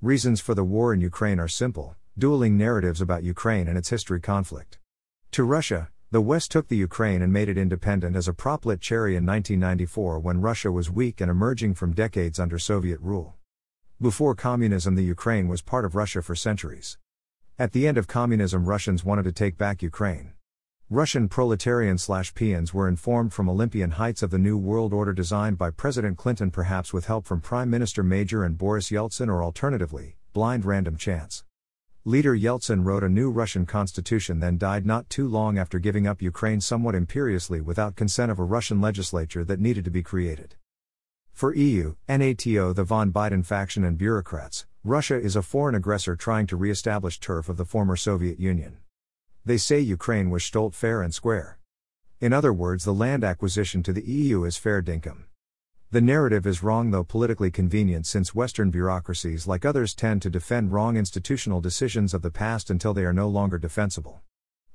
Reasons for the war in Ukraine are simple dueling narratives about Ukraine and its history conflict. To Russia, the West took the Ukraine and made it independent as a prop lit cherry in 1994 when Russia was weak and emerging from decades under Soviet rule. Before communism, the Ukraine was part of Russia for centuries. At the end of communism, Russians wanted to take back Ukraine. Russian proletarian slash peons were informed from Olympian heights of the New World Order designed by President Clinton, perhaps with help from Prime Minister Major and Boris Yeltsin, or alternatively, blind random chance. Leader Yeltsin wrote a new Russian constitution, then died not too long after giving up Ukraine somewhat imperiously without consent of a Russian legislature that needed to be created. For EU, NATO, the von Biden faction, and bureaucrats, Russia is a foreign aggressor trying to re establish turf of the former Soviet Union. They say Ukraine was stolt fair and square. In other words, the land acquisition to the EU is fair dinkum. The narrative is wrong, though politically convenient, since Western bureaucracies, like others, tend to defend wrong institutional decisions of the past until they are no longer defensible.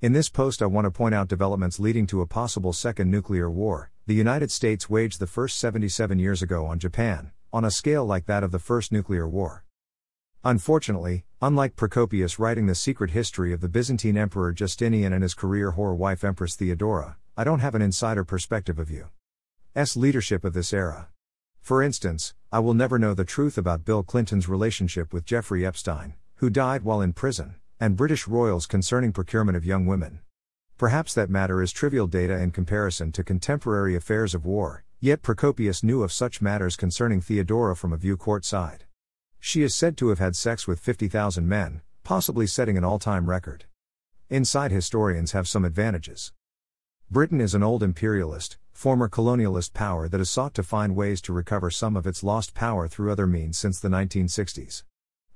In this post, I want to point out developments leading to a possible second nuclear war. The United States waged the first 77 years ago on Japan, on a scale like that of the First Nuclear War. Unfortunately, unlike Procopius writing the secret history of the Byzantine Emperor Justinian and his career whore wife Empress Theodora, I don't have an insider perspective of you. S. leadership of this era. For instance, I will never know the truth about Bill Clinton's relationship with Jeffrey Epstein, who died while in prison, and British royals concerning procurement of young women. Perhaps that matter is trivial data in comparison to contemporary affairs of war, yet Procopius knew of such matters concerning Theodora from a view court side. She is said to have had sex with 50,000 men, possibly setting an all time record. Inside historians have some advantages. Britain is an old imperialist, former colonialist power that has sought to find ways to recover some of its lost power through other means since the 1960s.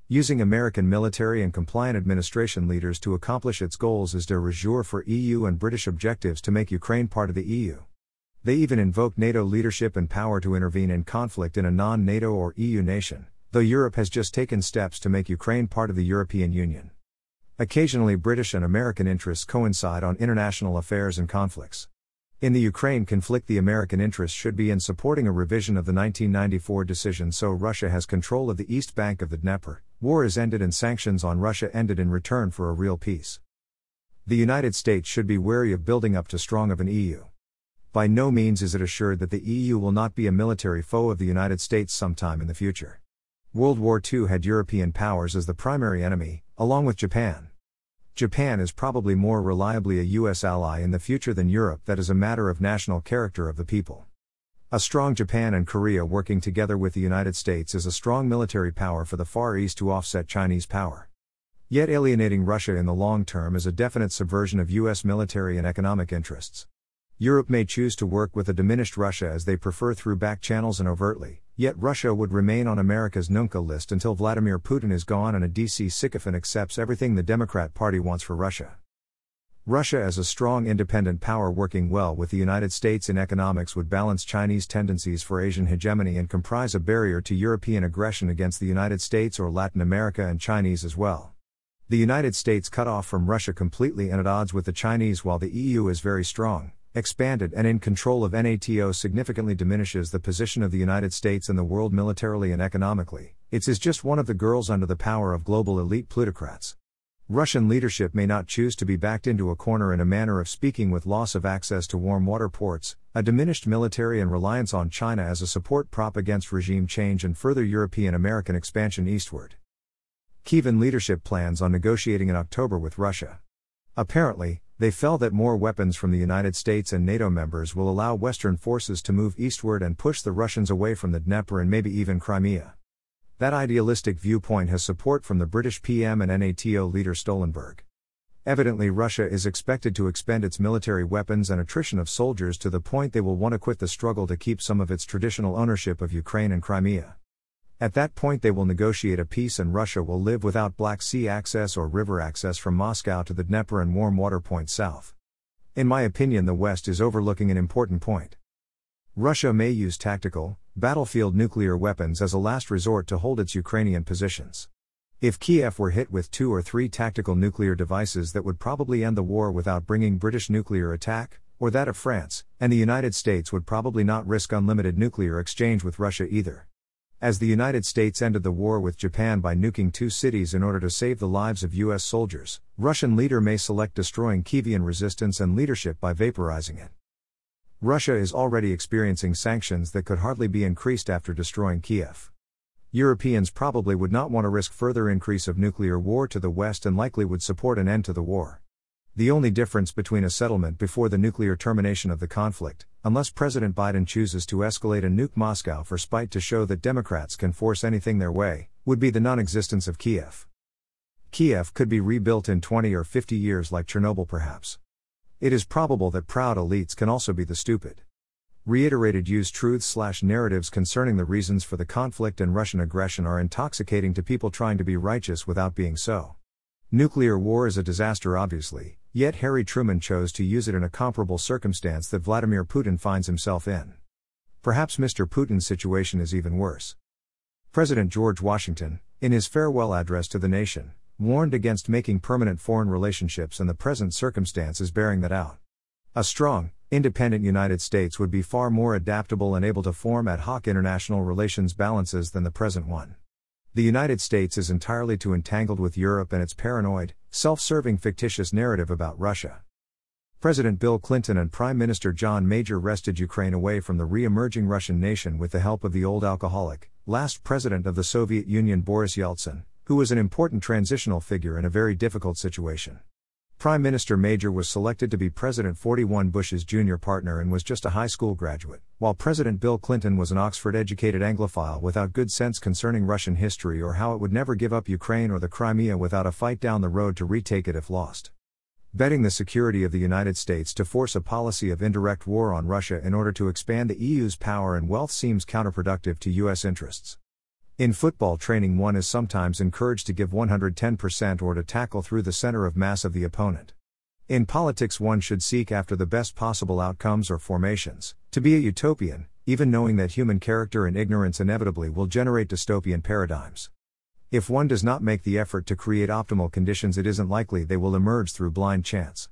Using American military and compliant administration leaders to accomplish its goals is de rigueur for EU and British objectives to make Ukraine part of the EU. They even invoke NATO leadership and power to intervene in conflict in a non NATO or EU nation, though Europe has just taken steps to make Ukraine part of the European Union. Occasionally, British and American interests coincide on international affairs and conflicts. In the Ukraine conflict, the American interest should be in supporting a revision of the 1994 decision so Russia has control of the east bank of the Dnieper, war is ended, and sanctions on Russia ended in return for a real peace. The United States should be wary of building up too strong of an EU. By no means is it assured that the EU will not be a military foe of the United States sometime in the future. World War II had European powers as the primary enemy, along with Japan. Japan is probably more reliably a U.S. ally in the future than Europe, that is a matter of national character of the people. A strong Japan and Korea working together with the United States is a strong military power for the Far East to offset Chinese power. Yet alienating Russia in the long term is a definite subversion of U.S. military and economic interests. Europe may choose to work with a diminished Russia as they prefer through back channels and overtly, Yet Russia would remain on America's Nunca list until Vladimir Putin is gone and a DC sycophant accepts everything the Democrat Party wants for Russia. Russia as a strong independent power working well with the United States in economics would balance Chinese tendencies for Asian hegemony and comprise a barrier to European aggression against the United States or Latin America and Chinese as well. The United States cut off from Russia completely and at odds with the Chinese while the EU is very strong expanded and in control of NATO significantly diminishes the position of the United States in the world militarily and economically. It is just one of the girls under the power of global elite plutocrats. Russian leadership may not choose to be backed into a corner in a manner of speaking with loss of access to warm water ports, a diminished military and reliance on China as a support prop against regime change and further European American expansion eastward. Kievan leadership plans on negotiating in October with Russia. Apparently, they felt that more weapons from the United States and NATO members will allow Western forces to move eastward and push the Russians away from the Dnieper and maybe even Crimea. That idealistic viewpoint has support from the British PM and NATO leader Stoltenberg. Evidently, Russia is expected to expend its military weapons and attrition of soldiers to the point they will want to quit the struggle to keep some of its traditional ownership of Ukraine and Crimea. At that point, they will negotiate a peace and Russia will live without Black Sea access or river access from Moscow to the Dnieper and warm water point south. In my opinion, the West is overlooking an important point. Russia may use tactical, battlefield nuclear weapons as a last resort to hold its Ukrainian positions. If Kiev were hit with two or three tactical nuclear devices that would probably end the war without bringing British nuclear attack, or that of France, and the United States would probably not risk unlimited nuclear exchange with Russia either. As the United States ended the war with Japan by nuking two cities in order to save the lives of U.S. soldiers, Russian leader may select destroying Kievan resistance and leadership by vaporizing it. Russia is already experiencing sanctions that could hardly be increased after destroying Kiev. Europeans probably would not want to risk further increase of nuclear war to the West and likely would support an end to the war. The only difference between a settlement before the nuclear termination of the conflict, unless President Biden chooses to escalate a nuke Moscow for spite to show that Democrats can force anything their way, would be the non existence of Kiev. Kiev could be rebuilt in 20 or 50 years like Chernobyl, perhaps. It is probable that proud elites can also be the stupid. Reiterated used truths slash narratives concerning the reasons for the conflict and Russian aggression are intoxicating to people trying to be righteous without being so. Nuclear war is a disaster, obviously, yet Harry Truman chose to use it in a comparable circumstance that Vladimir Putin finds himself in. Perhaps Mr. Putin's situation is even worse. President George Washington, in his farewell address to the nation, warned against making permanent foreign relationships, and the present circumstance is bearing that out. A strong, independent United States would be far more adaptable and able to form ad hoc international relations balances than the present one. The United States is entirely too entangled with Europe and its paranoid, self serving fictitious narrative about Russia. President Bill Clinton and Prime Minister John Major wrested Ukraine away from the re emerging Russian nation with the help of the old alcoholic, last president of the Soviet Union Boris Yeltsin, who was an important transitional figure in a very difficult situation. Prime Minister Major was selected to be President 41 Bush's junior partner and was just a high school graduate, while President Bill Clinton was an Oxford educated Anglophile without good sense concerning Russian history or how it would never give up Ukraine or the Crimea without a fight down the road to retake it if lost. Betting the security of the United States to force a policy of indirect war on Russia in order to expand the EU's power and wealth seems counterproductive to U.S. interests. In football training, one is sometimes encouraged to give 110% or to tackle through the center of mass of the opponent. In politics, one should seek after the best possible outcomes or formations, to be a utopian, even knowing that human character and ignorance inevitably will generate dystopian paradigms. If one does not make the effort to create optimal conditions, it isn't likely they will emerge through blind chance.